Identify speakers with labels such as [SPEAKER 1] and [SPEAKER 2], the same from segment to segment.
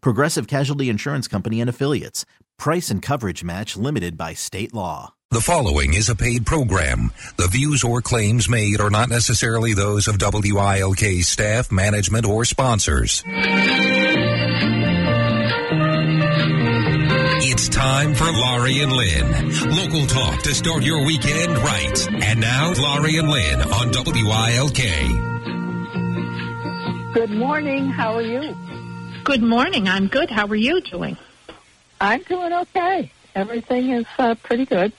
[SPEAKER 1] Progressive Casualty Insurance Company and Affiliates. Price and coverage match limited by state law.
[SPEAKER 2] The following is a paid program. The views or claims made are not necessarily those of WILK staff, management, or sponsors. It's time for Laurie and Lynn. Local talk to start your weekend right. And now, Laurie and Lynn on WILK.
[SPEAKER 3] Good morning. How are you?
[SPEAKER 4] Good morning. I'm good. How are you doing?
[SPEAKER 3] I'm doing okay. Everything is uh, pretty good.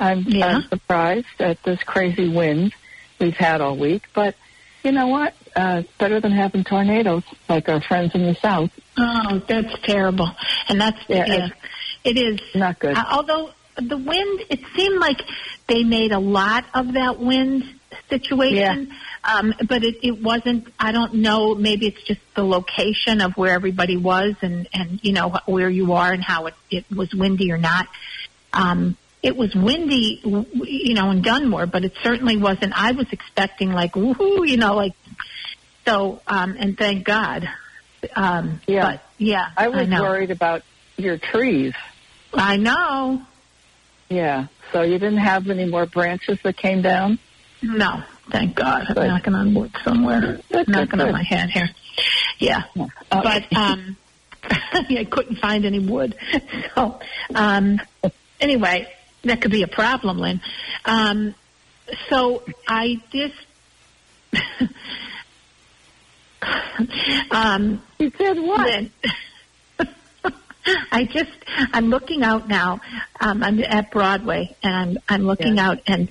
[SPEAKER 3] I'm,
[SPEAKER 4] Yeah.
[SPEAKER 3] I'm surprised at this crazy wind we've had all week, but you know what? Uh, better than having tornadoes like our friends in the south.
[SPEAKER 4] Oh, that's terrible. And that's
[SPEAKER 3] Yeah,
[SPEAKER 4] yeah, it is
[SPEAKER 3] Not good.
[SPEAKER 4] Uh, although the wind, it seemed like they made a lot of that wind situation. Um, but it, it wasn't. I don't know. Maybe it's just the location of where everybody was, and and you know where you are, and how it it was windy or not. Um, it was windy, w- you know, in Dunmore, but it certainly wasn't. I was expecting like woohoo, you know, like so. Um, and thank God. Um,
[SPEAKER 3] Yeah.
[SPEAKER 4] But yeah,
[SPEAKER 3] I was
[SPEAKER 4] know.
[SPEAKER 3] worried about your trees.
[SPEAKER 4] I know.
[SPEAKER 3] Yeah. So you didn't have any more branches that came down?
[SPEAKER 4] No, thank God. I'm knocking on wood somewhere.
[SPEAKER 3] Good,
[SPEAKER 4] knocking on my head here. Yeah.
[SPEAKER 3] Uh,
[SPEAKER 4] But um I couldn't find any wood. So um anyway, that could be a problem, Lynn. Um so I just um
[SPEAKER 3] you said what?
[SPEAKER 4] Lynn, I just I'm looking out now. Um, I'm at Broadway, and I'm I'm looking
[SPEAKER 3] Yeah.
[SPEAKER 4] out, and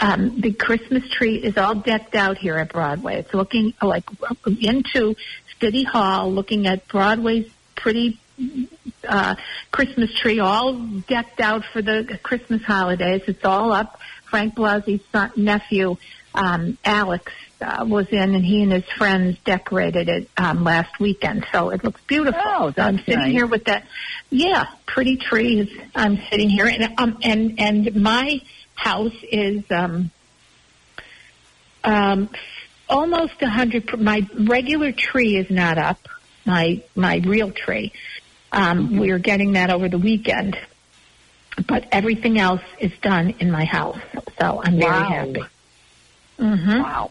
[SPEAKER 4] um, the Christmas tree is all decked out here at Broadway. It's looking like into City Hall, looking at Broadway's pretty uh, Christmas tree, all decked out for the Christmas holidays. It's all up. Frank Blasey's son, nephew, um, Alex, uh, was in, and he and his friends decorated it um, last weekend. So it looks beautiful.
[SPEAKER 3] Oh,
[SPEAKER 4] So I'm sitting
[SPEAKER 3] nice.
[SPEAKER 4] here with that, yeah, pretty trees. I'm sitting here, and um, and and my house is um, um, almost a hundred. My regular tree is not up. My my real tree. Um, We are getting that over the weekend, but everything else is done in my house. So I'm very
[SPEAKER 3] Wow.
[SPEAKER 4] happy. hmm
[SPEAKER 3] Wow.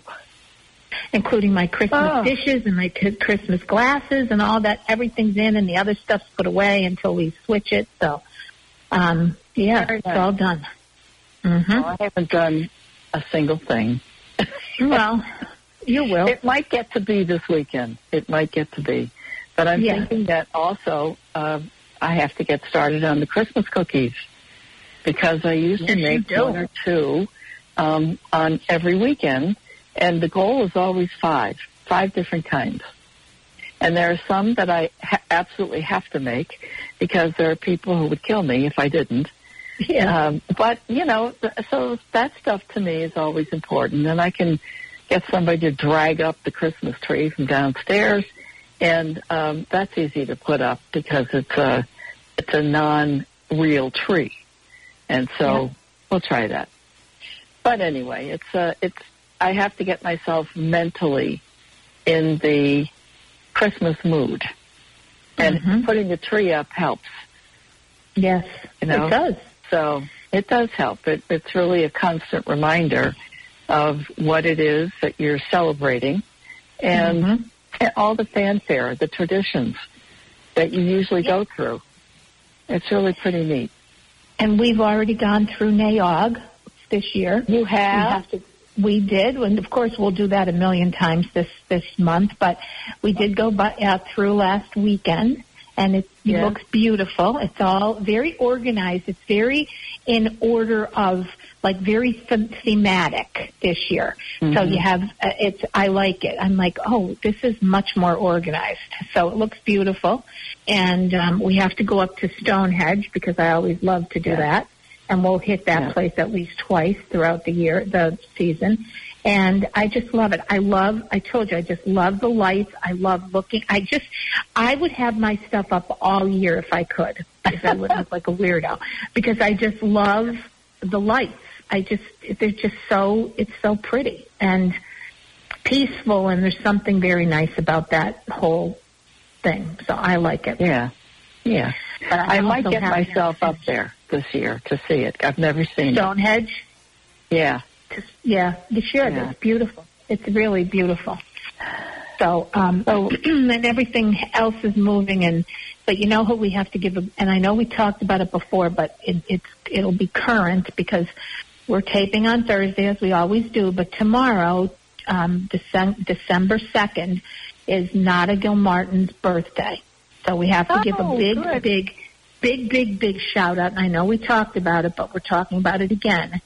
[SPEAKER 4] including my Christmas
[SPEAKER 3] Oh.
[SPEAKER 4] dishes and my t- Christmas glasses and all that. Everything's in, and the other stuff's put away until we switch it. So, um, yeah, it's all done. Hmm
[SPEAKER 3] Well, I haven't done a single thing.
[SPEAKER 4] Well, you will.
[SPEAKER 3] It might get to be this weekend. It might get to be. But I'm
[SPEAKER 4] Yeah.
[SPEAKER 3] thinking that also uh, I have to get started on the Christmas cookies because I used to
[SPEAKER 4] Yes, you
[SPEAKER 3] make one or two um, on every weekend, and the goal is always five, five different kinds. And there are some that I ha- absolutely have to make because there are people who would kill me if I didn't.
[SPEAKER 4] yeah.
[SPEAKER 3] Um, but you know, so that stuff to me is always important, and I can get somebody to drag up the Christmas tree from downstairs, and um, that's easy to put up because it's a it's a non-real tree, and so
[SPEAKER 4] Yeah.
[SPEAKER 3] we'll try that. But anyway, it's uh, it's I have to get myself mentally in the Christmas mood, and
[SPEAKER 4] Mhm.
[SPEAKER 3] putting the tree up helps.
[SPEAKER 4] yes,
[SPEAKER 3] you know,
[SPEAKER 4] it does.
[SPEAKER 3] So it does help. It, it's really a constant reminder of what it is that you're celebrating and,
[SPEAKER 4] Mhm.
[SPEAKER 3] and all the fanfare, the traditions that you usually go through. It's really pretty neat.
[SPEAKER 4] And we've already gone through Nay Aug this year.
[SPEAKER 3] You
[SPEAKER 4] We have to. We did, and of course we'll do that a million times this this month. But we did go by, uh, through last weekend, and it
[SPEAKER 3] Yeah.
[SPEAKER 4] looks beautiful. It's all very organized. It's very in order of like very them- thematic this year. So you have uh, it's. I like it. I'm like, oh, this is much more organized. So it looks beautiful, and um, we have to go up to Stonehenge because I always love to do
[SPEAKER 3] Yeah.
[SPEAKER 4] that and we'll hit that
[SPEAKER 3] Yeah.
[SPEAKER 4] place at least twice throughout the year, the season. And I just love it. I love, I told you, I just love the lights. I love looking. I just, I would have my stuff up all year if I could, if I wouldn't look like a weirdo, because I just love the lights. I just, they're just so, it's so pretty and peaceful and there's something very nice about that whole thing. So I like it.
[SPEAKER 3] Yeah. Yeah.
[SPEAKER 4] But
[SPEAKER 3] I, might get myself up there this year to see it. I've never seen it.
[SPEAKER 4] Stonehenge.
[SPEAKER 3] Yeah.
[SPEAKER 4] Yeah, you should.
[SPEAKER 3] Yeah.
[SPEAKER 4] It's beautiful. It's really beautiful. So, um,
[SPEAKER 3] So-
[SPEAKER 4] and everything else is moving, and but you know who we have to give a, and I know we talked about it before, but it, it's it'll be current because we're taping on Thursday as we always do, but tomorrow, um, December December second, is Nada Gilmartin's birthday, so we have to give a
[SPEAKER 3] Oh,
[SPEAKER 4] big,
[SPEAKER 3] good.
[SPEAKER 4] big, big, big, big shout out. And I know we talked about it, but we're talking about it again.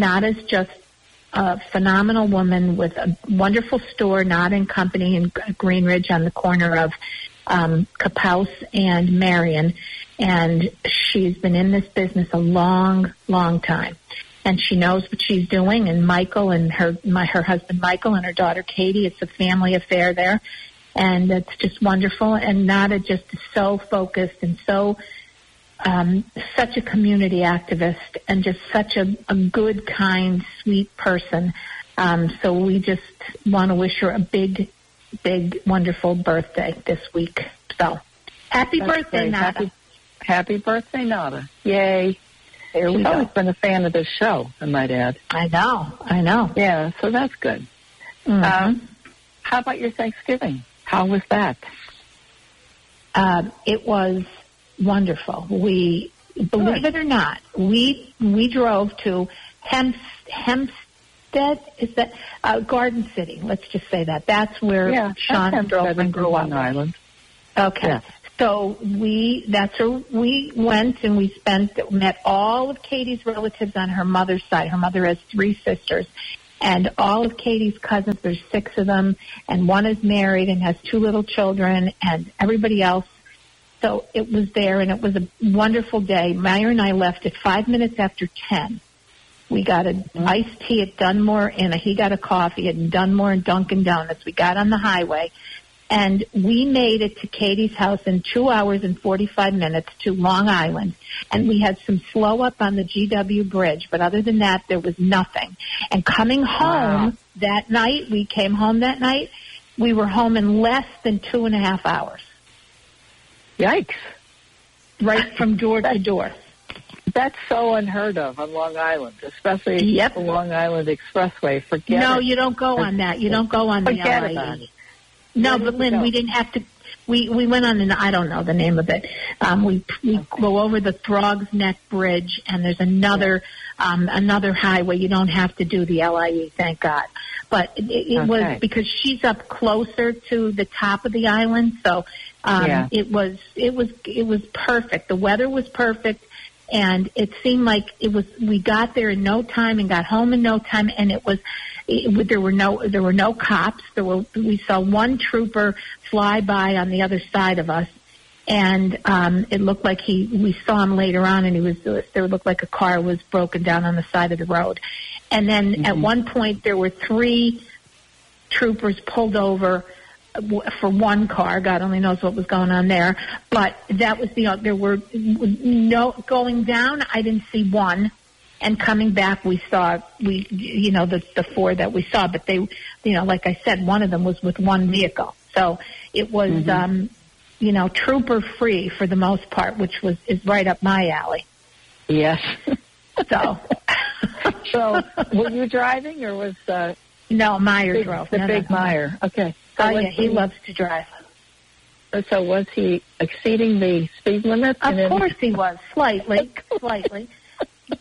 [SPEAKER 4] Nada's just a phenomenal woman with a wonderful store, Nada and Company in Green Ridge on the corner of um, Capouse and Marion. And she's been in this business a long, long time. And she knows what she's doing. And Michael and her, my, her husband Michael and her daughter Katie, it's a family affair there. And it's just wonderful. And Nada just is so focused and so um, such a community activist and just such a, a good, kind, sweet person. Um, so we just want to wish her a big, big, wonderful birthday this week. So happy
[SPEAKER 3] That's
[SPEAKER 4] birthday,
[SPEAKER 3] great.
[SPEAKER 4] Nada.
[SPEAKER 3] Happy, happy birthday, Nada. Yay.
[SPEAKER 4] There
[SPEAKER 3] She's always been a fan of this show, I might add.
[SPEAKER 4] I know, I know.
[SPEAKER 3] Yeah, so that's good.
[SPEAKER 4] Mhm.
[SPEAKER 3] Um, how about your Thanksgiving? How was that?
[SPEAKER 4] Um, it was wonderful. We, believe it or not, we we drove to Hems, Hempstead. Is that uh, Garden City? Let's just say that. That's where
[SPEAKER 3] yeah,
[SPEAKER 4] Sean's
[SPEAKER 3] that's
[SPEAKER 4] girlfriend grew up.
[SPEAKER 3] Island.
[SPEAKER 4] Okay.
[SPEAKER 3] Yeah.
[SPEAKER 4] So we that's where we went and we spent met all of Katie's relatives on her mother's side. Her mother has three sisters. And all of Katie's cousins, there's six of them, and one is married and has two little children, and everybody else. So it was there, and it was a wonderful day. Meyer and I left at five minutes after ten. We got an mm-hmm. iced tea at Dunmore, and he got a coffee at Dunmore and Dunkin' Donuts. We got on the highway, and we made it to Katie's house in two hours and 45 minutes to Long Island. And we had some slow up on the GW bridge, but other than that, there was nothing. And coming home
[SPEAKER 3] Wow.
[SPEAKER 4] that night, we came home that night, we were home in less than two and a half hours,
[SPEAKER 3] Yikes.
[SPEAKER 4] right from door to door.
[SPEAKER 3] That's so unheard of on Long Island, especially
[SPEAKER 4] Yep.
[SPEAKER 3] the Long Island Expressway. Forget it.
[SPEAKER 4] no,
[SPEAKER 3] it.
[SPEAKER 4] you don't go on that. You don't go on the
[SPEAKER 3] Forget
[SPEAKER 4] LIE.
[SPEAKER 3] about it.
[SPEAKER 4] No, but Lynn,
[SPEAKER 3] go?
[SPEAKER 4] we didn't have to. We we went on an I don't know the name of it. Um, we we go over the Throgs Neck Bridge, and there's another um, another highway. You don't have to do the LIE, thank God. But it, it
[SPEAKER 3] Okay.
[SPEAKER 4] was because she's up closer to the top of the island, so um,
[SPEAKER 3] Yeah.
[SPEAKER 4] it was it was it was perfect. The weather was perfect. And it seemed like it was. We got there in no time and got home in no time, and it was it, there were no there were no cops. There were we saw one trooper fly by on the other side of us, and um, it looked like he we saw him later on, and he was there looked like a car was broken down on the side of the road, and then at one point there were three troopers pulled over for one car. God only knows what was going on there. But that was the there were no going down. I didn't see one, and coming back we saw we you know the the four that we saw. But they you know like I said, one of them was with one vehicle, so it was um, you know trooper free for the most part, which was is right up my alley.
[SPEAKER 3] Yes.
[SPEAKER 4] So.
[SPEAKER 3] so, were you driving or was uh,
[SPEAKER 4] No, Meyer
[SPEAKER 3] big,
[SPEAKER 4] drove.
[SPEAKER 3] the
[SPEAKER 4] No,
[SPEAKER 3] big
[SPEAKER 4] no.
[SPEAKER 3] Meyer? Okay. So
[SPEAKER 4] Oh yeah, he loves to drive.
[SPEAKER 3] so was he exceeding the speed limit?
[SPEAKER 4] Of
[SPEAKER 3] then-
[SPEAKER 4] course he was, slightly, slightly,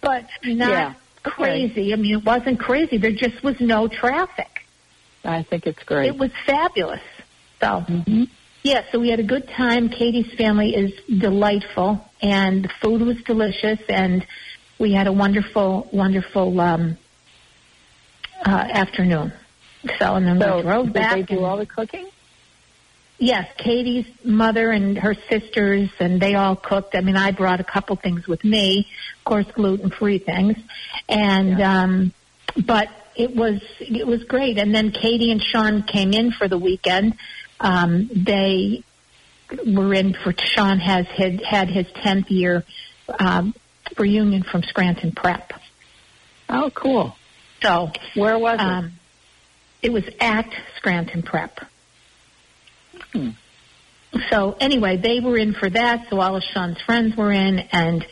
[SPEAKER 4] but not
[SPEAKER 3] Yeah,
[SPEAKER 4] crazy. I mean, it wasn't crazy. There just was no traffic.
[SPEAKER 3] I think it's great.
[SPEAKER 4] It was fabulous. So,
[SPEAKER 3] Mm-hmm.
[SPEAKER 4] yeah, so we had a good time. Katie's family is delightful, and the food was delicious, and we had a wonderful, wonderful um, uh, afternoon. So, and then
[SPEAKER 3] so
[SPEAKER 4] we drove
[SPEAKER 3] did
[SPEAKER 4] back.
[SPEAKER 3] they do all the cooking?
[SPEAKER 4] Yes, Katie's mother and her sisters, and they all cooked. I mean, I brought a couple things with me, of course, gluten-free things, and um, but it was it was great. And then Katie and Sean came in for the weekend. Um, they were in for Sean has had had his tenth year um, reunion from Scranton Prep.
[SPEAKER 3] Oh, cool.
[SPEAKER 4] So
[SPEAKER 3] Where was
[SPEAKER 4] um, it was at Scranton Prep.
[SPEAKER 3] Hmm.
[SPEAKER 4] So anyway, they were in for that. So all of Sean's friends were in, and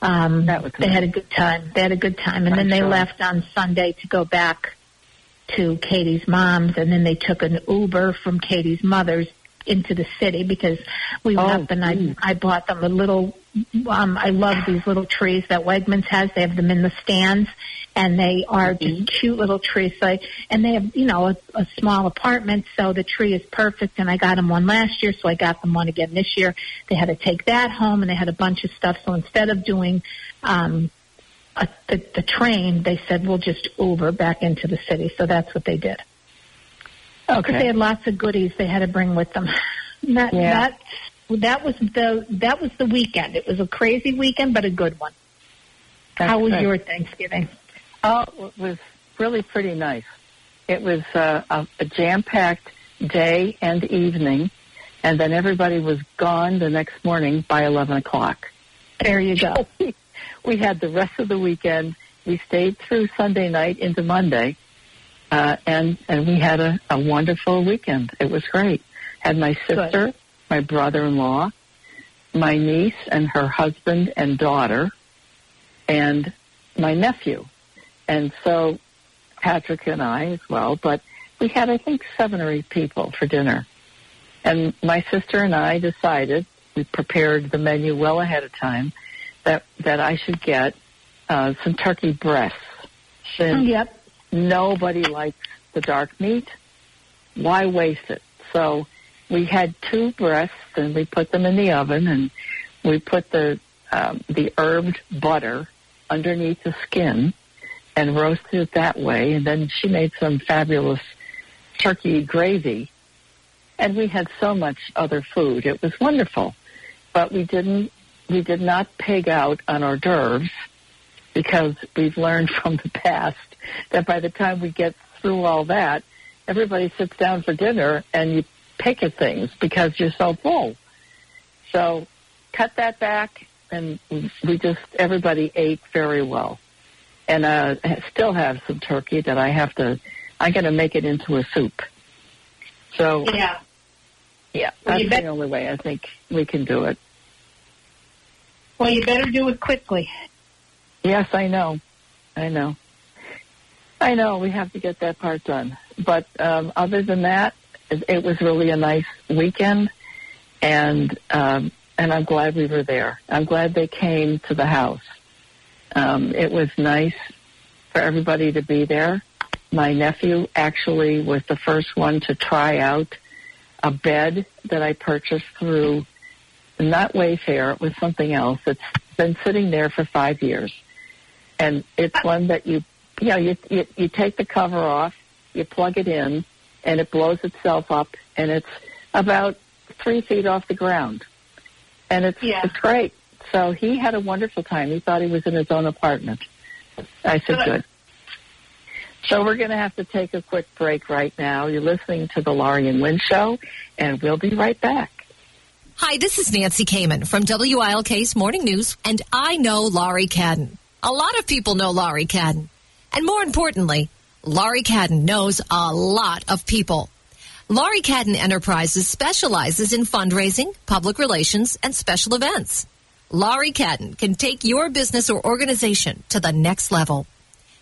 [SPEAKER 4] um,
[SPEAKER 3] That was
[SPEAKER 4] they
[SPEAKER 3] nice.
[SPEAKER 4] had a good time. They had a good time, and then they
[SPEAKER 3] sure.
[SPEAKER 4] left on Sunday to go back to Katie's mom's, and then they took an Uber from Katie's mother's into the city because we
[SPEAKER 3] Oh,
[SPEAKER 4] went up and I. I bought them a little. Um, I love these little trees that Wegmans has. They have them in the stands, and they are
[SPEAKER 3] Mm-hmm.
[SPEAKER 4] just cute little trees. So, I, and they have you know a, a small apartment, so the tree is perfect. And I got them one last year, so I got them one again this year. They had to take that home, and they had a bunch of stuff. So instead of doing um, a, the, the train, they said we'll just Uber back into the city. So that's what they did. Because they had lots of goodies they had to bring with them. that,
[SPEAKER 3] Yeah.
[SPEAKER 4] that that was the that was the weekend. It was a crazy weekend, but a good one.
[SPEAKER 3] That's
[SPEAKER 4] How was
[SPEAKER 3] good.
[SPEAKER 4] your Thanksgiving?
[SPEAKER 3] Oh, it was really pretty nice. It was uh, a, a jam-packed day and evening, and then everybody was gone the next morning by 11 o'clock.
[SPEAKER 4] There you go.
[SPEAKER 3] we had the rest of the weekend. We stayed through Sunday night into Monday, uh, and and we had a, a wonderful weekend. It was great. Had my sister, my brother-in-law, my niece and her husband and daughter, and my nephew, and so Patrick and I as well. But we had, I think, seven or eight people for dinner, and my sister and I decided we prepared the menu well ahead of time that that I should get uh, some turkey breasts. Since
[SPEAKER 4] yep.
[SPEAKER 3] nobody likes the dark meat, why waste it? So we had two breasts and we put them in the oven and we put the um, the herbed butter underneath the skin and roasted it that way. And then she made some fabulous turkey gravy. And we had so much other food. It was wonderful. But we didn't we did not pig out on hors d'oeuvres because we've learned from the past that by the time we get through all that, everybody sits down for dinner and you pick at things because you're so full. So cut that back and we just, everybody ate very well. And uh, I still have some turkey that I have to, I'm going to make it into a soup. So
[SPEAKER 4] Yeah.
[SPEAKER 3] yeah,
[SPEAKER 4] Well,
[SPEAKER 3] that's
[SPEAKER 4] bet-
[SPEAKER 3] the only way I think we can do it.
[SPEAKER 4] Well, you better do it quickly.
[SPEAKER 3] Yes, I know. I know. I know we have to get that part done. But um, other than that, it, it was really a nice weekend, and um, and I'm glad we were there. I'm glad they came to the house. Um, it was nice for everybody to be there. My nephew actually was the first one to try out a bed that I purchased through not Wayfair. It was something else. It's been sitting there for five years and it's one that you you know you, you you take the cover off you plug it in and it blows itself up and it's about three feet off the ground and it's
[SPEAKER 4] Yeah.
[SPEAKER 3] it's great so he had a wonderful time he thought he was in his own apartment i said
[SPEAKER 4] Good.
[SPEAKER 3] good so we're going to have to take a quick break right now you're listening to the laurie and lynn show and we'll be right back
[SPEAKER 5] Hi, this is Nancy Kamen from WILK's Morning News, and I know Laurie Cadden. A lot of people know Laurie Cadden. And more importantly, Laurie Cadden knows a lot of people. Laurie Cadden Enterprises specializes in fundraising, public relations, and special events. Laurie Cadden can take your business or organization to the next level.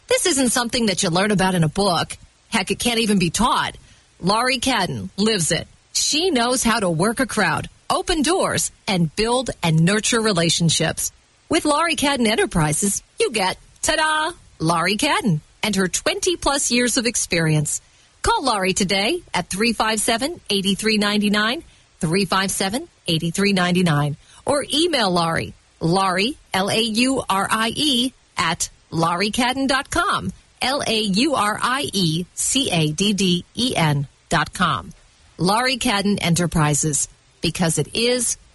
[SPEAKER 5] This isn't something that you learn about in a book. Heck, it can't even be taught. Laurie Cadden lives it. She knows how to work a crowd, open doors, and build and nurture relationships. With Laurie Cadden Enterprises, you get, ta-da, Laurie Cadden and her 20 plus years of experience. Call Laurie today at 357-8399, 357-8399, or email Laurie, Laurie, L-A-U-R-I-E, at lauriecadden.com, L-A-U-R-I-E-C-A-D-D-E-N dot com. Laurie Cadden Enterprises, because it is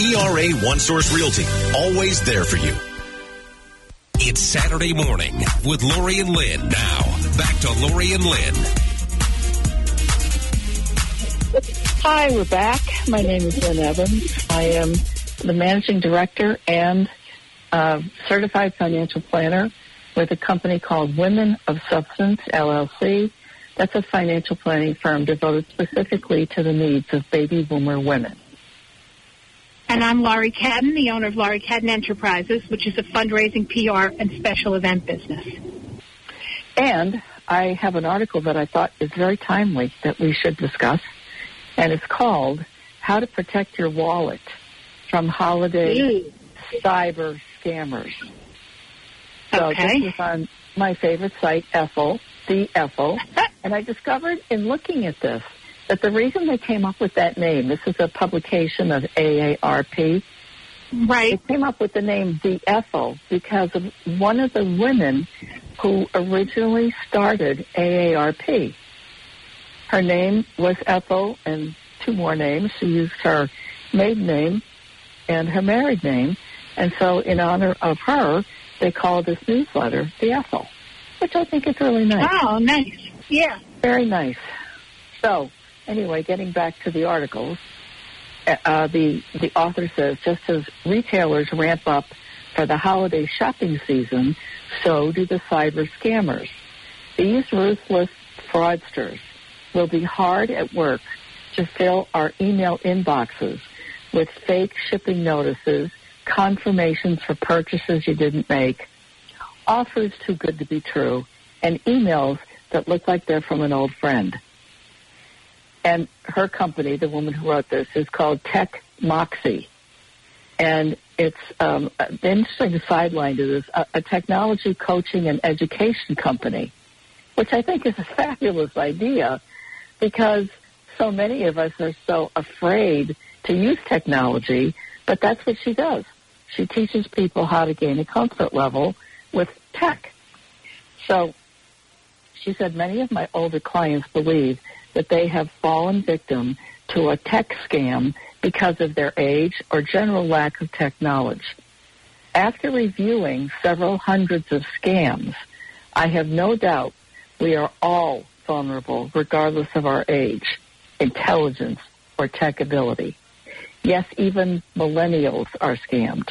[SPEAKER 6] ERA One Source Realty, always there for you.
[SPEAKER 2] It's Saturday morning with Laurie and Lynn. Now, back to Laurie and Lynn.
[SPEAKER 3] Hi, we're back. My name is Lynn Evans. I am the managing director and uh, certified financial planner with a company called Women of Substance, LLC. That's a financial planning firm devoted specifically to the needs of baby boomer women.
[SPEAKER 4] And I'm Laurie Cadden, the owner of Laurie Cadden Enterprises, which is a fundraising, PR, and special event business.
[SPEAKER 3] And I have an article that I thought is very timely that we should discuss, and it's called How to Protect Your Wallet from Holiday
[SPEAKER 4] Mm.
[SPEAKER 3] Cyber Scammers. So
[SPEAKER 4] Okay.
[SPEAKER 3] this is on my favorite site, Ethel, the Ethel, and I discovered in looking at this that the reason they came up with that name, this is a publication of AARP,
[SPEAKER 4] Right.
[SPEAKER 3] they came up with the name The Ethel because of one of the women who originally started AARP. Her name was Ethel, and two more names. She used her maiden name and her married name, and so in honor of her, they call this newsletter The Ethel, which I think is really nice.
[SPEAKER 4] Oh, nice. Yeah.
[SPEAKER 3] Very nice. So, anyway, getting back to the articles, uh, uh, the the author says just as retailers ramp up for the holiday shopping season, so do the cyber scammers. These ruthless fraudsters will be hard at work to fill our email inboxes with fake shipping notices, confirmations for purchases you didn't make, offers too good to be true, and emails that look like they're from an old friend. And her company, the woman who wrote this, is called Tech Moxie. And it's um, an interesting sideline to this, a, a technology coaching and education company, which I think is a fabulous idea because so many of us are so afraid to use technology, but that's what she does. She teaches people how to gain a comfort level with tech. So she said many of my older clients believe that they have fallen victim to a tech scam because of their age or general lack of tech knowledge. After reviewing several hundreds of scams, I have no doubt we are all vulnerable regardless of our age, intelligence, or tech ability. Yes, even millennials are scammed.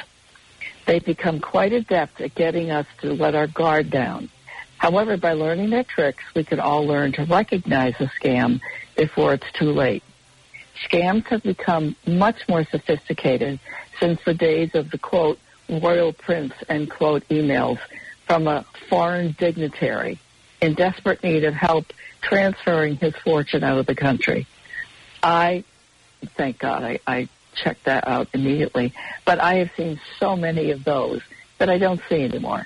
[SPEAKER 3] They've become quite adept at getting us to let our guard down. However, by learning their tricks, we can all learn to recognize a scam before it's too late. Scams have become much more sophisticated since the days of the quote royal prince end quote emails from a foreign dignitary in desperate need of help transferring his fortune out of the country. I, thank God, I, I checked that out immediately. But I have seen so many of those that I don't see anymore.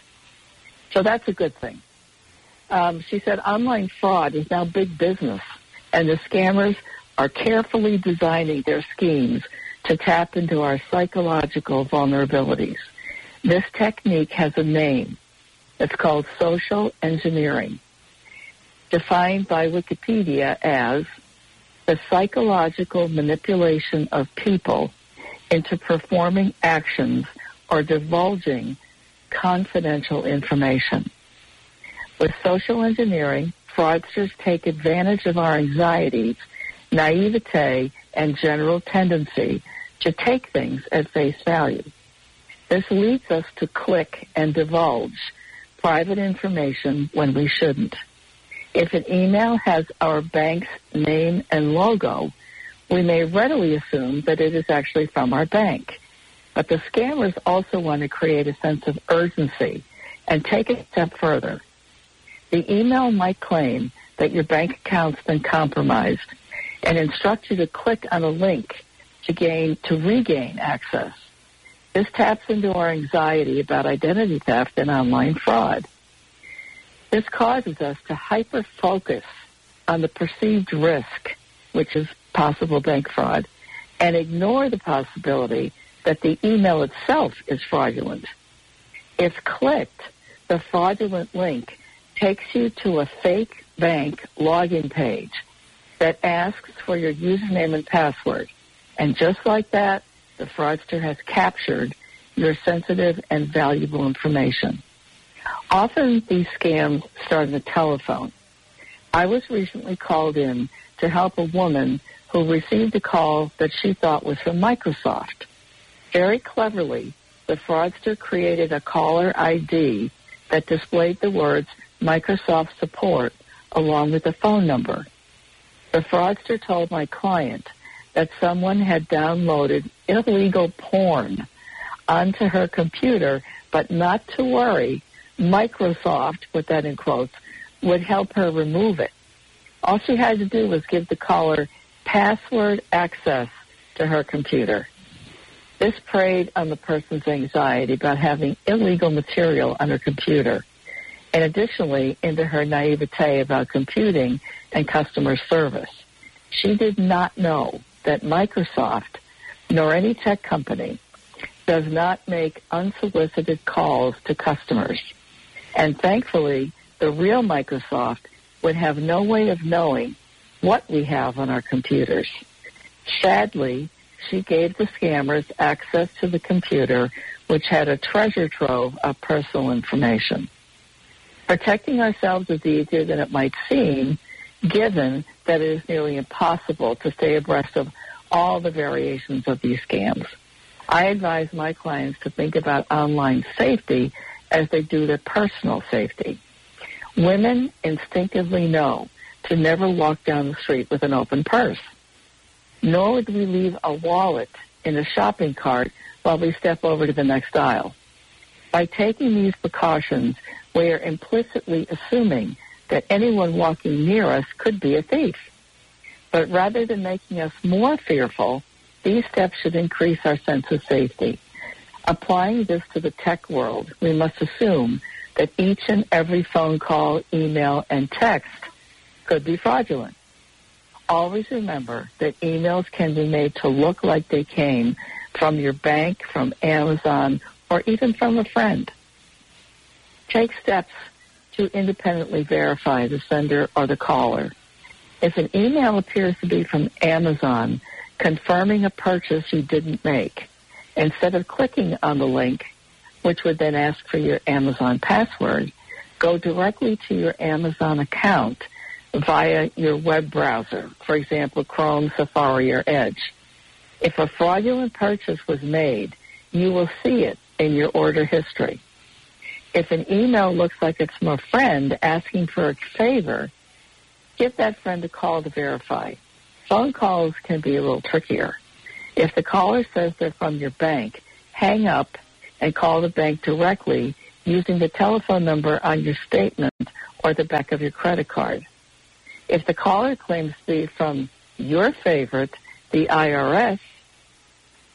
[SPEAKER 3] So that's a good thing. Um, she said online fraud is now big business, and the scammers are carefully designing their schemes to tap into our psychological vulnerabilities. This technique has a name. It's called social engineering, defined by Wikipedia as the psychological manipulation of people into performing actions or divulging confidential information. With social engineering, fraudsters take advantage of our anxieties, naivete, and general tendency to take things at face value. This leads us to click and divulge private information when we shouldn't. If an email has our bank's name and logo, we may readily assume that it is actually from our bank. But the scammers also want to create a sense of urgency and take it a step further. The email might claim that your bank account's been compromised and instruct you to click on a link to gain to regain access. This taps into our anxiety about identity theft and online fraud. This causes us to hyper focus on the perceived risk, which is possible bank fraud, and ignore the possibility that the email itself is fraudulent. If clicked, the fraudulent link takes you to a fake bank login page that asks for your username and password. And just like that, the fraudster has captured your sensitive and valuable information. Often these scams start on the telephone. I was recently called in to help a woman who received a call that she thought was from Microsoft. Very cleverly, the fraudster created a caller ID that displayed the words Microsoft support along with a phone number. The fraudster told my client that someone had downloaded illegal porn onto her computer, but not to worry, Microsoft, put that in quotes, would help her remove it. All she had to do was give the caller password access to her computer. This preyed on the person's anxiety about having illegal material on her computer, and additionally into her naivete about computing and customer service. She did not know that Microsoft, nor any tech company, does not make unsolicited calls to customers. And thankfully, the real Microsoft would have no way of knowing what we have on our computers. Sadly, she gave the scammers access to the computer, which had a treasure trove of personal information. Protecting ourselves is easier than it might seem, given that it is nearly impossible to stay abreast of all the variations of these scams. I advise my clients to think about online safety as they do their personal safety. Women instinctively know to never walk down the street with an open purse nor would we leave a wallet in a shopping cart while we step over to the next aisle. By taking these precautions, we are implicitly assuming that anyone walking near us could be a thief. But rather than making us more fearful, these steps should increase our sense of safety. Applying this to the tech world, we must assume that each and every phone call, email, and text could be fraudulent always remember that emails can be made to look like they came from your bank, from Amazon, or even from a friend. Take steps to independently verify the sender or the caller. If an email appears to be from Amazon confirming a purchase you didn't make, instead of clicking on the link, which would then ask for your Amazon password, go directly to your Amazon account via your web browser, for example, Chrome, Safari, or Edge. If a fraudulent purchase was made, you will see it in your order history. If an email looks like it's from a friend asking for a favor, give that friend a call to verify. phone calls can be a little trickier. If the caller says they're from your bank, hang up and call the bank directly using the telephone number on your statement or the back of your credit card. If the caller claims to be from your favorite, the IRS,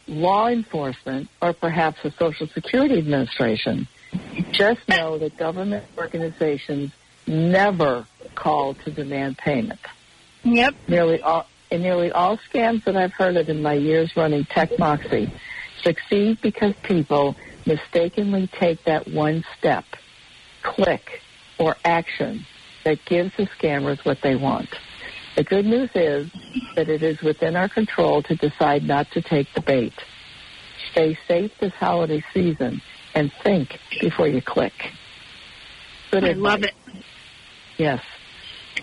[SPEAKER 3] law enforcement, or perhaps the Social Security Administration, just know that government organizations never call to demand payment.
[SPEAKER 4] Yep.
[SPEAKER 3] Nearly all, in nearly all scams that I've heard of in my years running Tech Moxie succeed because people mistakenly take that one step, click, or action that gives the scammers what they want. The good news is that it is within our control to decide not to take the bait. Stay safe this holiday season and think before you click. Good
[SPEAKER 4] I
[SPEAKER 3] advice.
[SPEAKER 4] love it.
[SPEAKER 3] Yes.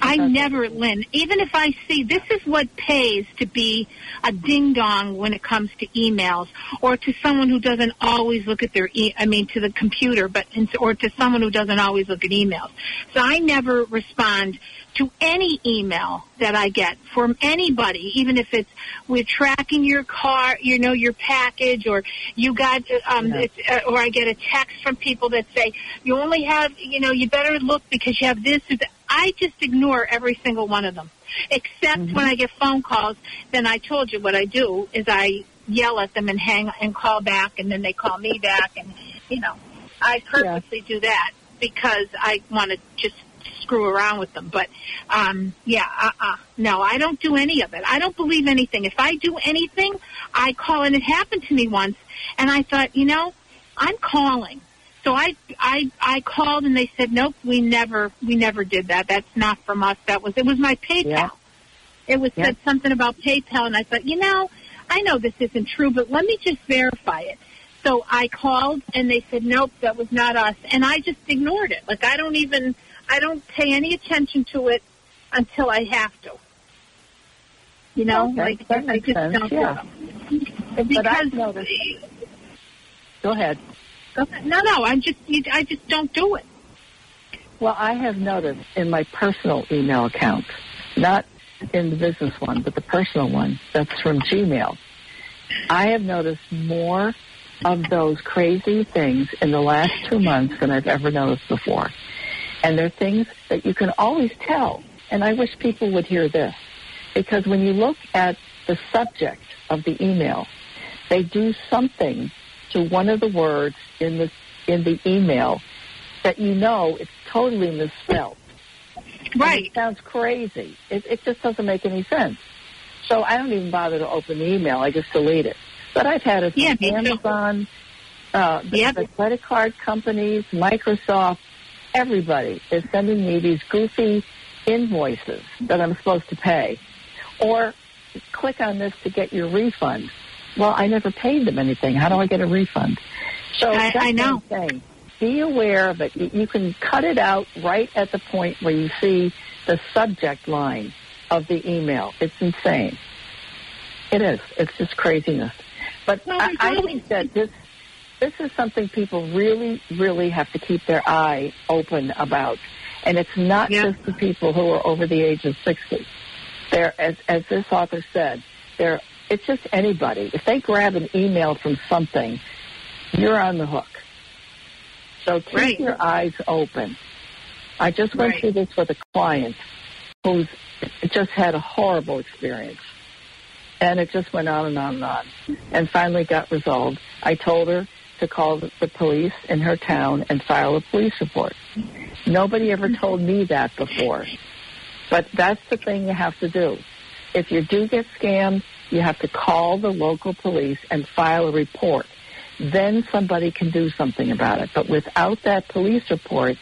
[SPEAKER 4] I never, Lynn, even if I see this is what pays to be a ding dong when it comes to emails or to someone who doesn't always look at their, e- I mean, to the computer, but, or to someone who doesn't always look at emails. So I never respond to any email that I get from anybody, even if it's we're tracking your car, you know, your package, or you got, um,
[SPEAKER 3] Yeah.
[SPEAKER 4] it's, uh, or I get a text from people that say you only have, you know, you better look because you have this or that. I just ignore every single one of them, except when I get phone calls. Then I told you what I do is I yell at them and hang and call back, and then they call me back, and you know, I purposely do that because I want to just screw around with them. But um, yeah, uh-uh. no, I don't do any of it. I don't believe anything. If I do anything, I call, and it happened to me once, and I thought, you know, I'm calling. So I, I, I called and they said, nope, we never, we never did that. That's not from us. That was, it was my PayPal.
[SPEAKER 3] Yeah.
[SPEAKER 4] It was
[SPEAKER 3] Yeah.
[SPEAKER 4] said something about PayPal, and I thought, you know, I know this isn't true, but let me just verify it. So I called, and they said, nope, that was not us, and I just ignored it. Like I don't even, I don't pay any attention to it until I have to. You know,
[SPEAKER 3] Okay,
[SPEAKER 4] like
[SPEAKER 3] that
[SPEAKER 4] I
[SPEAKER 3] makes
[SPEAKER 4] just
[SPEAKER 3] sense,
[SPEAKER 4] don't
[SPEAKER 3] yeah.
[SPEAKER 4] do it.
[SPEAKER 3] But I've
[SPEAKER 4] Because.
[SPEAKER 3] Go ahead.
[SPEAKER 4] No, no, I just, I just don't do it.
[SPEAKER 3] Well, I have noticed in my personal email account, not in the business one, but the personal one that's from Gmail, I have noticed more of those crazy things in the last two months than I've ever noticed before. And they're things that you can always tell. And I wish people would hear this. Because when you look at the subject of the email, they do something to one of the words in the in the email that you know it's totally misspelled.
[SPEAKER 4] Right.
[SPEAKER 3] It sounds crazy. It, it just doesn't make any sense. So I don't even bother to open the email. I just delete it. But I've had it from
[SPEAKER 4] Yeah.
[SPEAKER 3] Amazon, uh, the,
[SPEAKER 4] Yep.
[SPEAKER 3] the credit card companies, Microsoft. Everybody is sending me these goofy invoices that I'm supposed to pay, or click on this to get your refund. Well, I never paid them anything. How do I get a refund? So
[SPEAKER 4] I-
[SPEAKER 3] that's
[SPEAKER 4] I know.
[SPEAKER 3] saying. Be aware of it. You, can cut it out right at the point where you see the subject line of the email. It's insane. It is. It's just craziness. But I, I think that this this is something people really, really have to keep their eye open about. And it's not
[SPEAKER 4] Yeah.
[SPEAKER 3] just the people who are over the age of 60. They're, as, as this author said, they're, it's just anybody. If they grab an email from something, you're on the hook. So keep
[SPEAKER 4] Right.
[SPEAKER 3] your eyes open. I just went
[SPEAKER 4] Right.
[SPEAKER 3] through this with a client who's just had a horrible experience. And it just went on and on and on. And finally got resolved. I told her to call the the police in her town and file a police report. Nobody ever mm-hmm. told me that before. But that's the thing you have to do. If you do get scammed, you have to call the local police and file a report. Then somebody can do something about it. But without that police report,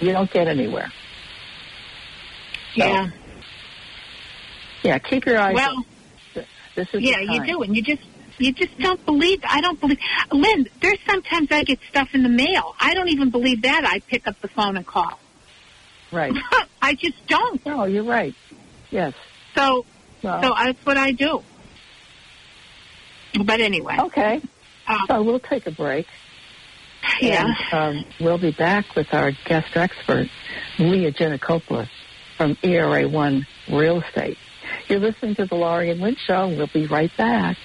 [SPEAKER 3] you don't get anywhere. So,
[SPEAKER 4] Yeah.
[SPEAKER 3] Yeah, keep your eyes
[SPEAKER 4] Well.
[SPEAKER 3] This is
[SPEAKER 4] yeah, you do, and you just you just don't believe. I don't believe. Lynn, there's sometimes I get stuff in the mail. I don't even believe that. I pick up the phone and call.
[SPEAKER 3] Right.
[SPEAKER 4] I just don't.
[SPEAKER 3] No, you're right. Yes.
[SPEAKER 4] So,
[SPEAKER 3] Well,
[SPEAKER 4] so that's what I do. But anyway,
[SPEAKER 3] okay.
[SPEAKER 4] um,
[SPEAKER 3] So we'll take a break.
[SPEAKER 4] yeah.
[SPEAKER 3] And um, we'll be back with our guest expert, Leah Gianacopoulos from ERA One Real Estate. You're listening to the Laurie and Lynn Show. We'll be right back.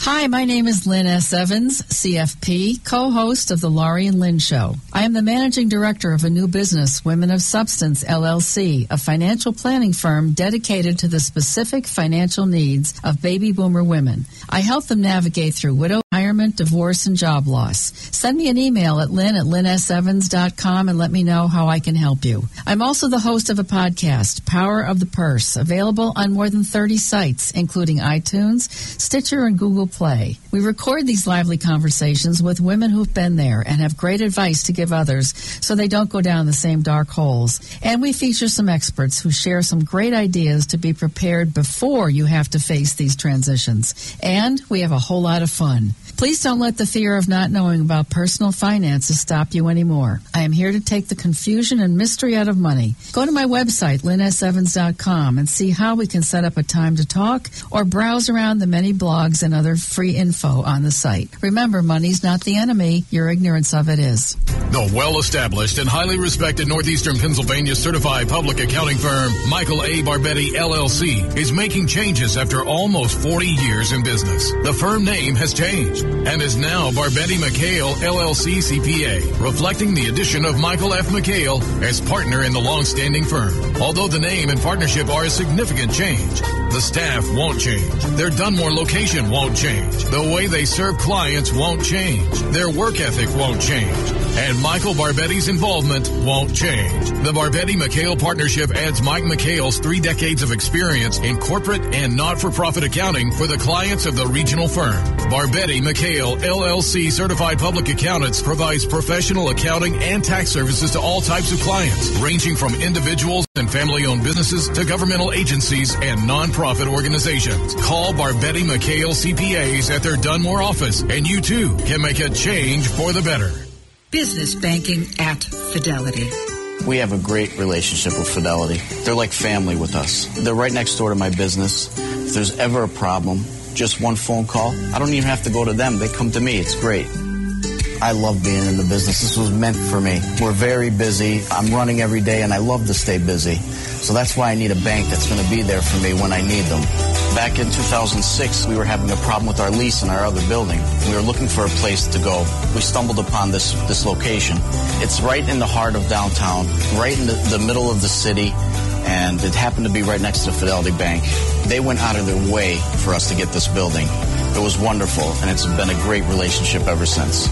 [SPEAKER 7] Hi, my name is Lynn S. Evans, CFP, co-host of the Laurie and Lynn Show. I am the managing director of a new business, Women of Substance LLC, a financial planning firm dedicated to the specific financial needs of baby boomer women. I help them navigate through widow, retirement, divorce, and job loss. Send me an email at lynn at lynnsevans.com and let me know how I can help you. I'm also the host of a podcast, Power of the Purse, available on more than 30 sites, including iTunes, Stitcher, and Google Play. We record these lively conversations with women who've been there and have great advice to give others so they don't go down the same dark holes. And we feature some experts who share some great ideas to be prepared before you have to face these transitions. And we have a whole lot of fun. Please don't let the fear of not knowing about personal finances stop you anymore. I am here to take the confusion and mystery out of money. Go to my website, lynnsevans.com, and see how we can set up a time to talk or browse around the many blogs and other free info on the site. Remember, money's not the enemy. Your ignorance of it is.
[SPEAKER 8] The well-established and highly respected Northeastern Pennsylvania certified public accounting firm Michael A. Barbetti LLC is making changes after almost 40 years in business. The firm name has changed and is now Barbetti McHale LLC CPA, reflecting the addition of Michael F. McHale as partner in the long-standing firm. Although the name and partnership are a significant change, the staff won't change. Their Dunmore location won't change. The way they serve clients won't change. Their work ethic won't change. And Michael Barbetti's involvement won't change. The Barbetti McHale partnership adds Mike McHale's three decades of experience in corporate and not-for-profit accounting for the clients of the regional firm. Barbetti McHale LLC certified public accountants provides professional accounting and tax services to all types of clients, ranging from individuals and family-owned businesses to governmental agencies and non-profit organizations. Call Barbetti McHale CPAs at their Dunmore office, and you too can make a change for the better.
[SPEAKER 9] Business banking at Fidelity.
[SPEAKER 10] We have a great relationship with Fidelity. They're like family with us. They're right next door to my business. If there's ever a problem, just one phone call, I don't even have to go to them. They come to me. It's great. I love being in the business. This was meant for me. We're very busy. I'm running every day and I love to stay busy. So that's why I need a bank that's going to be there for me when I need them. Back in 2006, we were having a problem with our lease in our other building. We were looking for a place to go. We stumbled upon this, this location. It's right in the heart of downtown, right in the, the middle of the city, and it happened to be right next to Fidelity Bank. They went out of their way for us to get this building. It was wonderful, and it's been a great relationship ever since.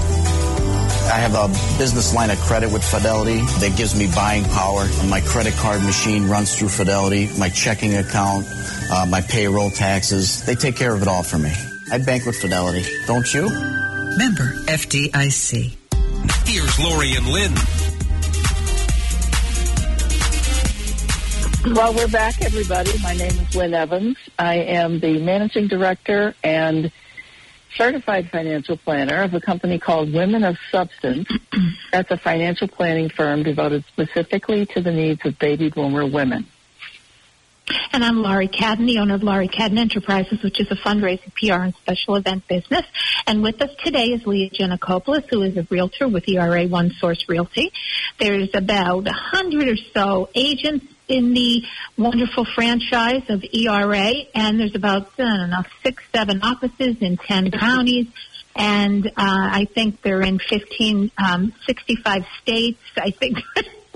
[SPEAKER 10] I have a business line of credit with Fidelity that gives me buying power. My credit card machine runs through Fidelity, my checking account, uh, my payroll taxes. They take care of it all for me. I bank with Fidelity, don't you?
[SPEAKER 9] Member FDIC.
[SPEAKER 2] Here's Laurie and Lynn.
[SPEAKER 3] Well, we're back, everybody. My name is Lynn Evans. I am the managing director and certified financial planner of a company called Women of Substance. That's a financial planning firm devoted specifically to the needs of baby boomer women.
[SPEAKER 4] And I'm Laurie Cadden, the owner of Laurie Cadden Enterprises, which is a fundraising, PR, and special event business. And with us today is Leah Gianacopoulos, who is a realtor with ERA One Source Realty. There's about a hundred or so agents in the wonderful franchise of ERA, and there's about I don't know six, seven offices in ten counties, and uh, I think they're in 15, um, 65 states. I think.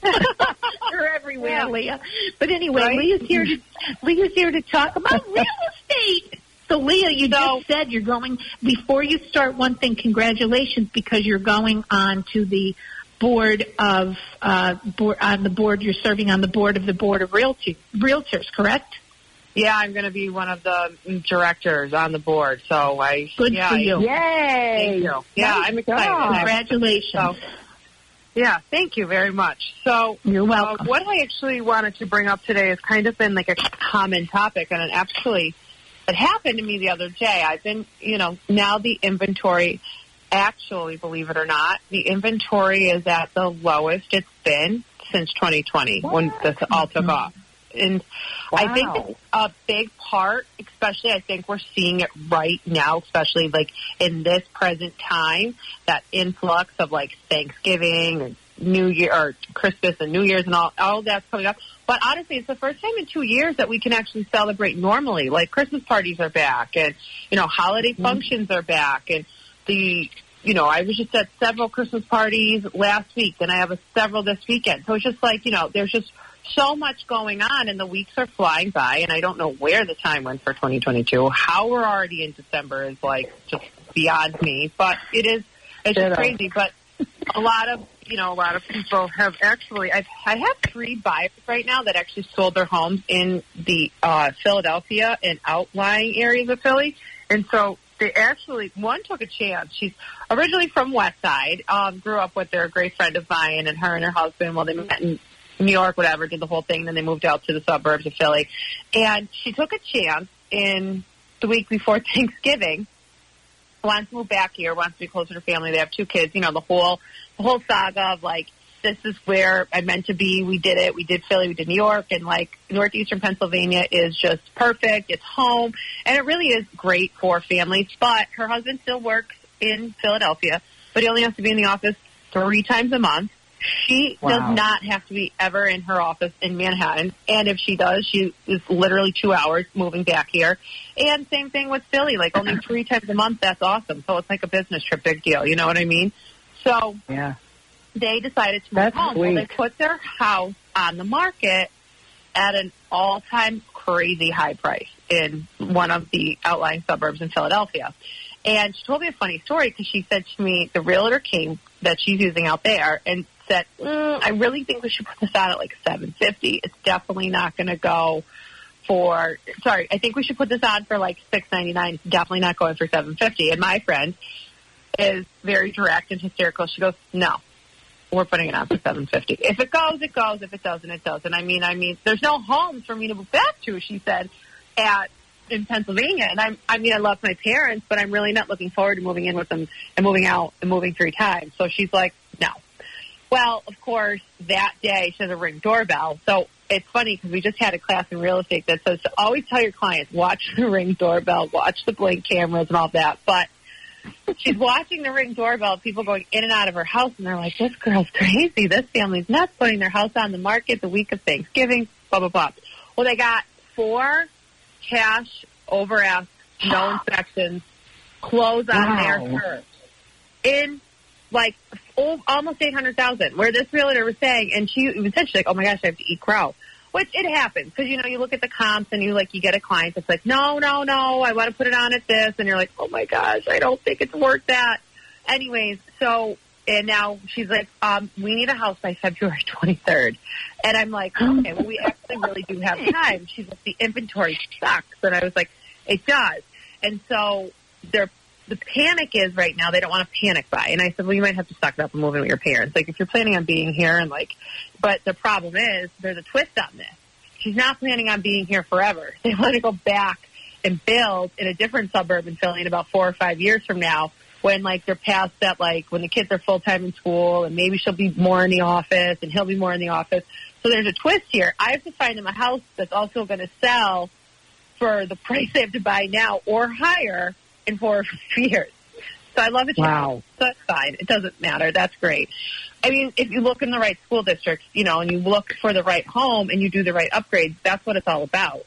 [SPEAKER 4] They're everywhere,
[SPEAKER 11] Yeah.
[SPEAKER 4] Leah. But anyway,
[SPEAKER 11] Right?
[SPEAKER 4] Leah's here to Leah's here to talk about real estate. So Leah, you just said you're going before you start one thing, congratulations because you're going on to the board of uh board on the board you're serving on the board of the board of realty realtors, correct?
[SPEAKER 11] Yeah, I'm going to be one of the directors on the board. So I
[SPEAKER 4] Good
[SPEAKER 11] yeah,
[SPEAKER 4] for you.
[SPEAKER 11] I- Thank you. Yeah,
[SPEAKER 4] Nice
[SPEAKER 11] I'm excited.
[SPEAKER 4] job. Congratulations.
[SPEAKER 11] So, yeah, thank you very much. So
[SPEAKER 4] You're
[SPEAKER 11] Uh, what I actually wanted to bring up today has kind of been like a common topic, and it actually it happened to me the other day. I've been, you know, now the inventory. Actually, believe it or not, the inventory is at the lowest it's been since 2020 when this all took off. And I think it's a big part, especially I think we're seeing it right now, especially like in this present time, that influx of like Thanksgiving and New Year or Christmas and New Year's and all all that's coming up. But honestly, it's the first time in two years that we can actually celebrate normally. Like Christmas parties are back, and you know holiday
[SPEAKER 3] Mm-hmm.
[SPEAKER 11] functions are back, and the you know I was just at several Christmas parties last week, and I have a, several this weekend. So it's just like you know there's just so much going on, and the weeks are flying by, and I don't know where the time went for 2022. How we're already in December is like just beyond me, but it is it's just crazy. But a lot of you know a lot of people have actually I I have three buyers right now that actually sold their homes in the uh, Philadelphia and outlying areas of Philly, and so they actually one took a chance. She's originally from West Side, um, grew up with their great friend of mine, and her and her husband. Well, they met in New York, whatever, did the whole thing. Then they moved out to the suburbs of Philly, and she took a chance in the week before Thanksgiving wants to move back here, wants to be closer to family. They have two kids. You know, the whole the whole saga of like this is where I meant to be. We did it. We did Philly. We did New York, and like northeastern Pennsylvania is just perfect. It's home, and it really is great for families. But her husband still works in Philadelphia, but he only has to be in the office three times a month. She
[SPEAKER 3] Wow.
[SPEAKER 11] does not have to be ever in her office in Manhattan, and if she does, she is literally two hours moving back here. And same thing with Philly, like only three times a month. That's awesome. So it's like a business trip, big deal. You know what I mean? So
[SPEAKER 3] Yeah.
[SPEAKER 11] They decided to move home. Well, they put their house on the market at an all-time crazy high price in one of the outlying suburbs in Philadelphia. And she told me a funny story because she said to me, the realtor came that she's using out there and said, mm, "I really think we should put this out at like seven fifty. It's definitely not going to go for. Sorry, I think we should put this on for like six ninety nine. It's definitely not going for seven fifty. And my friend is very direct and hysterical. She goes, "No, we're putting it on for seven fifty. If it goes, it goes. If it doesn't, it doesn't. I mean, I mean, there's no homes for me to move back to. She said at in Pennsylvania, and I'm. I mean, I love my parents, but I'm really not looking forward to moving in with them and moving out and moving three times. So she's like, no. Well, of course, that day she has a ring doorbell. So it's funny because we just had a class in real estate that says to always tell your clients watch the ring doorbell, watch the blink cameras, and all that. But she's watching the ring doorbell, people going in and out of her house, and they're like, "This girl's crazy. This family's nuts, putting their house on the market the week of Thanksgiving." Blah blah blah. Well, they got four cash over ask, no inspections, close on their
[SPEAKER 3] Wow.
[SPEAKER 11] terms in like oh, almost eight hundred thousand. Where this realtor was saying, and she even said she's like, "Oh my gosh, I have to eat crow." Which it happens because you know you look at the comps and you like you get a client that's like, "No, no, no, I want to put it on at this," and you're like, "Oh my gosh, I don't think it's worth that." Anyways, so and now she's like, um, "We need a house by February 23rd," and I'm like, "Okay, well we actually really do have time." She's like, "The inventory sucks," and I was like, "It does," and so they're the panic is right now they don't want to panic buy. And I said, well, you might have to it up and move in with your parents. Like if you're planning on being here and like, but the problem is there's a twist on this. She's not planning on being here forever. They want to go back and build in a different suburb in Philly in about four or five years from now when like they're past that like when the kids are full time in school and maybe she'll be more in the office and he'll be more in the office. So there's a twist here. I have to find them a house that's also going to sell for the price they have to buy now or higher in four or five years. So I love it.
[SPEAKER 3] Wow.
[SPEAKER 11] So that's fine. It doesn't matter. That's great. I mean, if you look in the right school districts, you know, and you look for the right home and you do the right upgrades, that's what it's all about.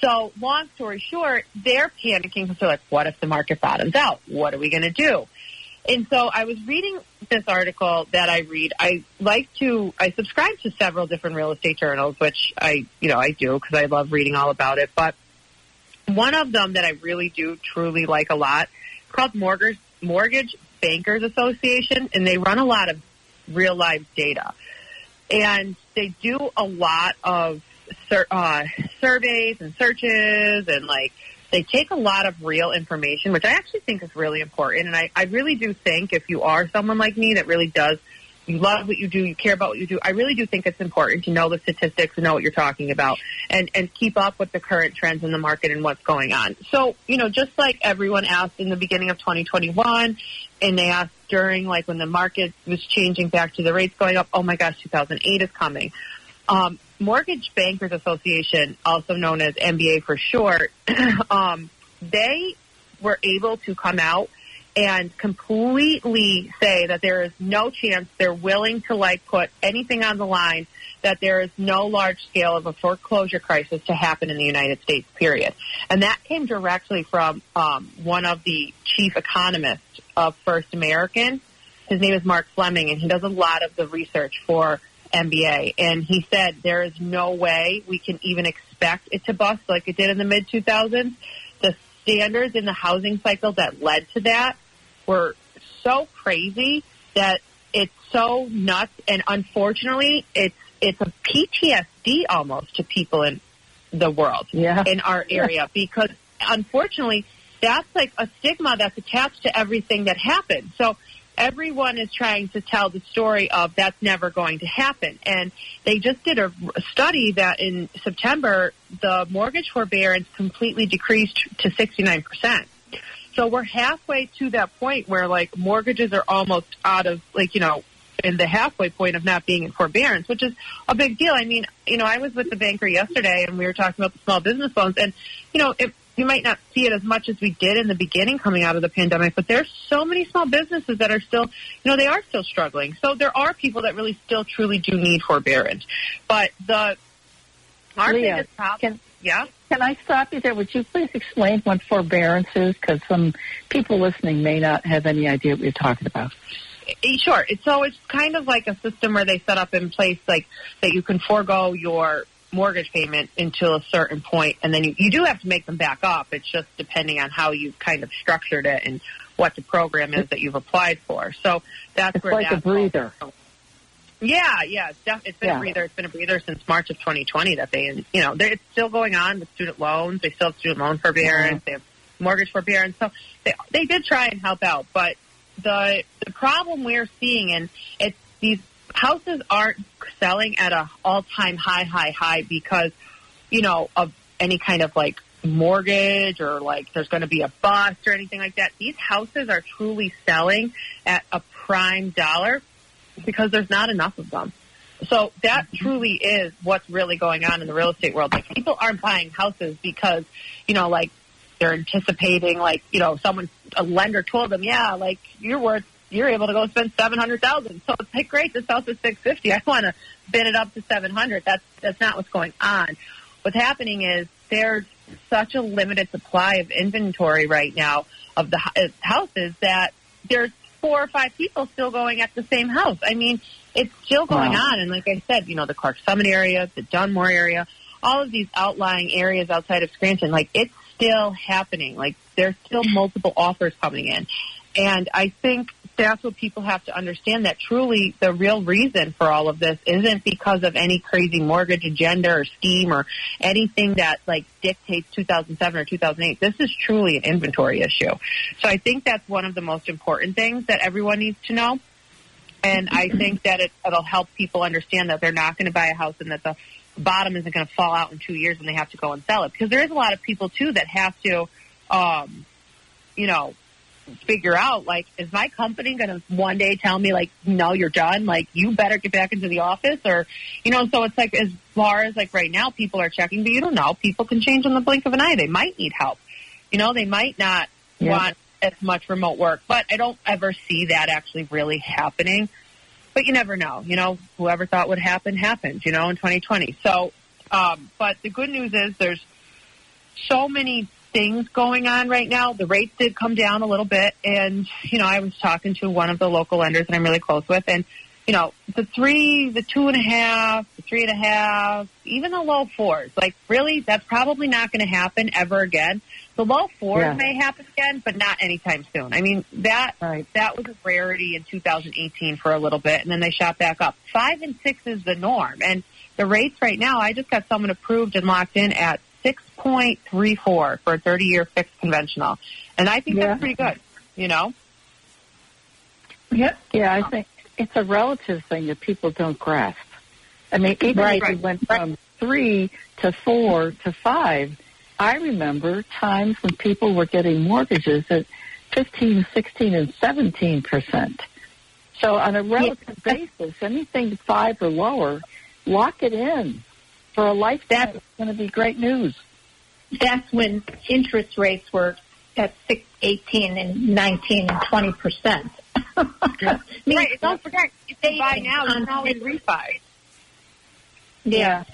[SPEAKER 11] So long story short, they're panicking because they're like, what if the market bottoms out? What are we going to do? And so I was reading this article that I read. I like to, I subscribe to several different real estate journals, which I, you know, I do because I love reading all about it. But one of them that I really do truly like a lot, called Mortgage, Mortgage Bankers Association, and they run a lot of real life data. And they do a lot of sur- uh, surveys and searches and like they take a lot of real information, which I actually think is really important. And I, I really do think if you are someone like me that really does, you love what you do, you care about what you do, I really do think it's important to know the statistics and know what you're talking about and, and keep up with the current trends in the market and what's going on. So, you know, just like everyone asked in the beginning of 2021 and they asked during like when the market was changing back to the rates going up, oh my gosh, 2008 is coming. Um, Mortgage Bankers Association, also known as MBA for short, um, they were able to come out and completely say that there is no chance they're willing to like put anything on the line that there is no large scale of a foreclosure crisis to happen in the United States, period. And that came directly from um, one of the chief economists of First American. His name is Mark Fleming, and he does a lot of the research for MBA. And he said there is no way we can even expect it to bust like it did in the mid 2000s. The standards in the housing cycle that led to that were so crazy that it's so nuts. And unfortunately, it's it's a PTSD almost to people in the world,
[SPEAKER 3] yeah.
[SPEAKER 11] in our area, because unfortunately, that's like a stigma that's attached to everything that happened. So everyone is trying to tell the story of that's never going to happen. And they just did a study that in September, the mortgage forbearance completely decreased to 69%. So we're halfway to that point where like mortgages are almost out of like, you know, in the halfway point of not being in forbearance, which is a big deal. I mean, you know, I was with the banker yesterday and we were talking about the small business loans and, you know, it, you might not see it as much as we did in the beginning coming out of the pandemic, but there's so many small businesses that are still, you know, they are still struggling. So there are people that really still truly do need forbearance. But the, our
[SPEAKER 3] Leah,
[SPEAKER 11] biggest problem,
[SPEAKER 3] can,
[SPEAKER 11] yeah?
[SPEAKER 3] Can I stop you there? Would you please explain what forbearance is? Because some people listening may not have any idea what you're talking about.
[SPEAKER 11] Eh, Sure. So it's kind of like a system where they set up in place like that you can forego your mortgage payment until a certain point and then you, you do have to make them back up. It's just depending on how you've kind of structured it and what the program is that you've applied for. So that's
[SPEAKER 3] It's
[SPEAKER 11] where
[SPEAKER 3] like a
[SPEAKER 11] that's
[SPEAKER 3] breather.
[SPEAKER 11] Yeah, yeah, it's, def- it's been
[SPEAKER 3] Yeah.
[SPEAKER 11] a breather. It's been a breather since March of 2020 that they, you know, it's still going on with student loans. They still have student loan forbearance. Uh-huh. They have mortgage forbearance. So they, they did try and help out, but the the problem we're seeing, and it's these houses aren't selling at a all time high, high, high because, you know, of any kind of like mortgage or like there's going to be a bust or anything like that. These houses are truly selling at a prime dollar because there's not enough of them. So that truly is what's really going on in the real estate world. Like people aren't buying houses because, you know, like they're anticipating like, you know, someone a lender told them, Yeah, like you're worth you're able to go spend seven hundred thousand. So it's like great, this house is six fifty. I wanna bid it up to seven hundred. That's that's not what's going on. What's happening is there's such a limited supply of inventory right now of the houses that there's four or five people still going at the same house. I mean, it's still going
[SPEAKER 3] Wow.
[SPEAKER 11] on. And like I said, you know, the Clarks Summit area, the Dunmore area, all of these outlying areas outside of Scranton, like it's still happening. Like there's still multiple offers coming in. And I think that's what people have to understand that truly the real reason for all of this isn't because of any crazy mortgage agenda or scheme or anything that like dictates 2007 or 2008. This is truly an inventory issue. So I think that's one of the most important things that everyone needs to know. And I think that it, it'll help people understand that they're not going to buy a house and that the bottom isn't going to fall out in two years and they have to go and sell it. Because there is a lot of people too that have to, um, you know, figure out like, is my company going to one day tell me like, no, you're done? Like, you better get back into the office or, you know, so it's like as far as like right now people are checking, but you don't know. People can change in the blink of an eye. They might need help. You know, they might not
[SPEAKER 3] Yeah.
[SPEAKER 11] want as much remote work, but I don't ever see that actually really happening. But you never know. You know, whoever thought would happen happened, you know, in 2020. So, um, but the good news is there's so many things going on right now. The rates did come down a little bit, and you know, I was talking to one of the local lenders that I'm really close with, and you know, the three, the two and a half, the three and a half, even the low fours. Like, really, that's probably not going to happen ever again. The low fours
[SPEAKER 3] Yeah.
[SPEAKER 11] may happen again, but not anytime soon. I mean, that that was a rarity in 2018 for a little bit, and then they shot back up. Five and six is the norm, and the rates right now. I just got someone approved and locked in at 6.34 for a 30-year fixed conventional, and I think
[SPEAKER 3] Yeah.
[SPEAKER 11] that's pretty good. You know,
[SPEAKER 3] Yeah, yeah, I think it's a relative thing that people don't grasp. I mean, even
[SPEAKER 11] Right.
[SPEAKER 3] if we went from three to four to five, I remember times when people were getting mortgages at 15, 16, and 17 percent. So on a relative basis, anything five or lower, lock it in for a lifetime. It's going to be great news.
[SPEAKER 4] That's when interest rates were at six 18 and 19 and 20 percent.
[SPEAKER 11] right. Don't forget, if they buy now, you can always refi.
[SPEAKER 4] Yeah.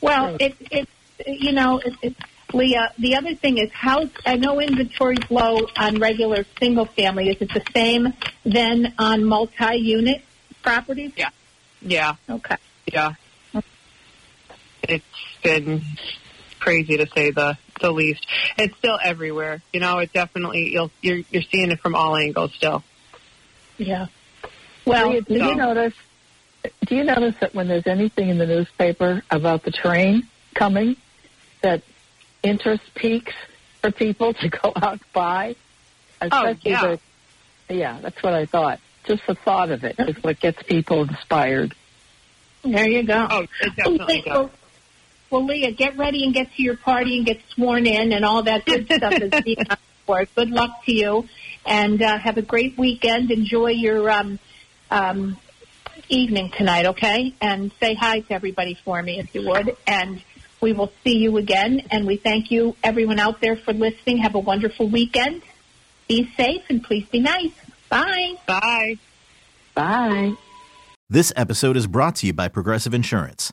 [SPEAKER 4] Well, it it you know it, it, Leah. The other thing is how I know inventory's low on regular single family. Is it the same then on multi-unit properties?
[SPEAKER 11] Yeah. Yeah.
[SPEAKER 4] Okay.
[SPEAKER 11] Yeah. It's been crazy to say the the least. It's still everywhere. You know, it definitely you'll you're you're seeing it from all angles still.
[SPEAKER 4] Yeah.
[SPEAKER 3] Well, do you
[SPEAKER 11] so-
[SPEAKER 3] notice? Do you notice that when there's anything in the newspaper about the train coming, that interest peaks for people to go out and buy? Oh, Especially
[SPEAKER 11] yeah.
[SPEAKER 3] the, yeah, that's what I thought. Just the thought of it is what gets people inspired.
[SPEAKER 4] There you go.
[SPEAKER 11] Oh, it definitely does.
[SPEAKER 4] Well, well, Leah, get ready and get to your party and get sworn in and all that good stuff is being on board. Good luck to you, and uh, have a great weekend. Enjoy your um, um, evening tonight, okay? And say hi to everybody for me if you would. And we will see you again. And we thank you, everyone out there, for listening. Have a wonderful weekend. Be safe and please be nice. Bye.
[SPEAKER 11] Bye.
[SPEAKER 3] Bye.
[SPEAKER 1] This episode is brought to you by Progressive Insurance.